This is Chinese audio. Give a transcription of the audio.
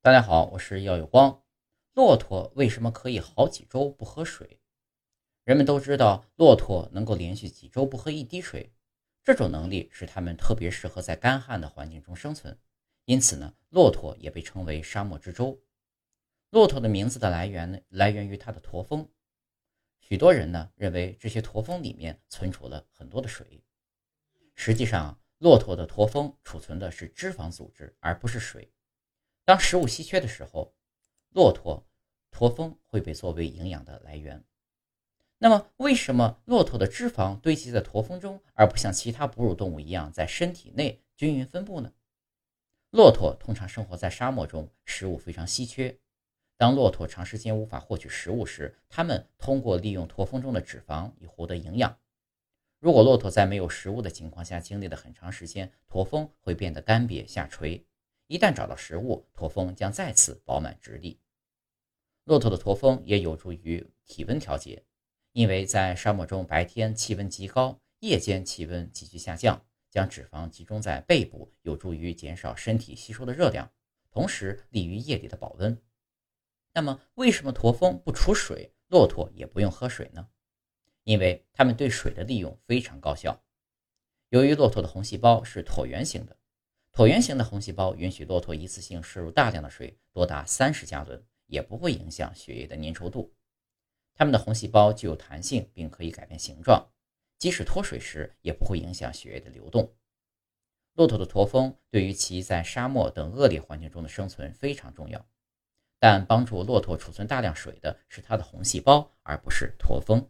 大家好，我是耀有光。骆驼为什么可以好几周不喝水？人们都知道，骆驼能够连续几周不喝一滴水，这种能力使它们特别适合在干旱的环境中生存。因此呢，骆驼也被称为沙漠之舟。骆驼的名字的来源呢，来源于它的驼峰。许多人呢认为这些驼峰里面存储了很多的水，实际上，骆驼的驼峰储存的是脂肪组织，而不是水。当食物稀缺的时候，骆驼驼峰会被作为营养的来源。那么，为什么骆驼的脂肪堆积在驼峰中，而不像其他哺乳动物一样在身体内均匀分布呢？骆驼通常生活在沙漠中，食物非常稀缺。当骆驼长时间无法获取食物时，它们通过利用驼峰中的脂肪以获得营养。如果骆驼在没有食物的情况下经历了很长时间，驼峰会变得干瘪下垂。一旦找到食物，驼峰将再次饱满直立。骆驼的驼峰也有助于体温调节，因为在沙漠中，白天气温极高，夜间气温急剧下降。将脂肪集中在背部，有助于减少身体吸收的热量，同时利于夜里的保温。那么，为什么驼峰不储水，骆驼也不用喝水呢？因为它们对水的利用非常高效。由于骆驼的红细胞是椭圆形的。椭圆形的红细胞允许骆驼一次性摄入大量的水，多达三十加仑，也不会影响血液的粘稠度。它们的红细胞具有弹性，并可以改变形状，即使脱水时也不会影响血液的流动。骆驼的驼峰对于其在沙漠等恶劣环境中的生存非常重要，但帮助骆驼储存大量水的是它的红细胞，而不是驼峰。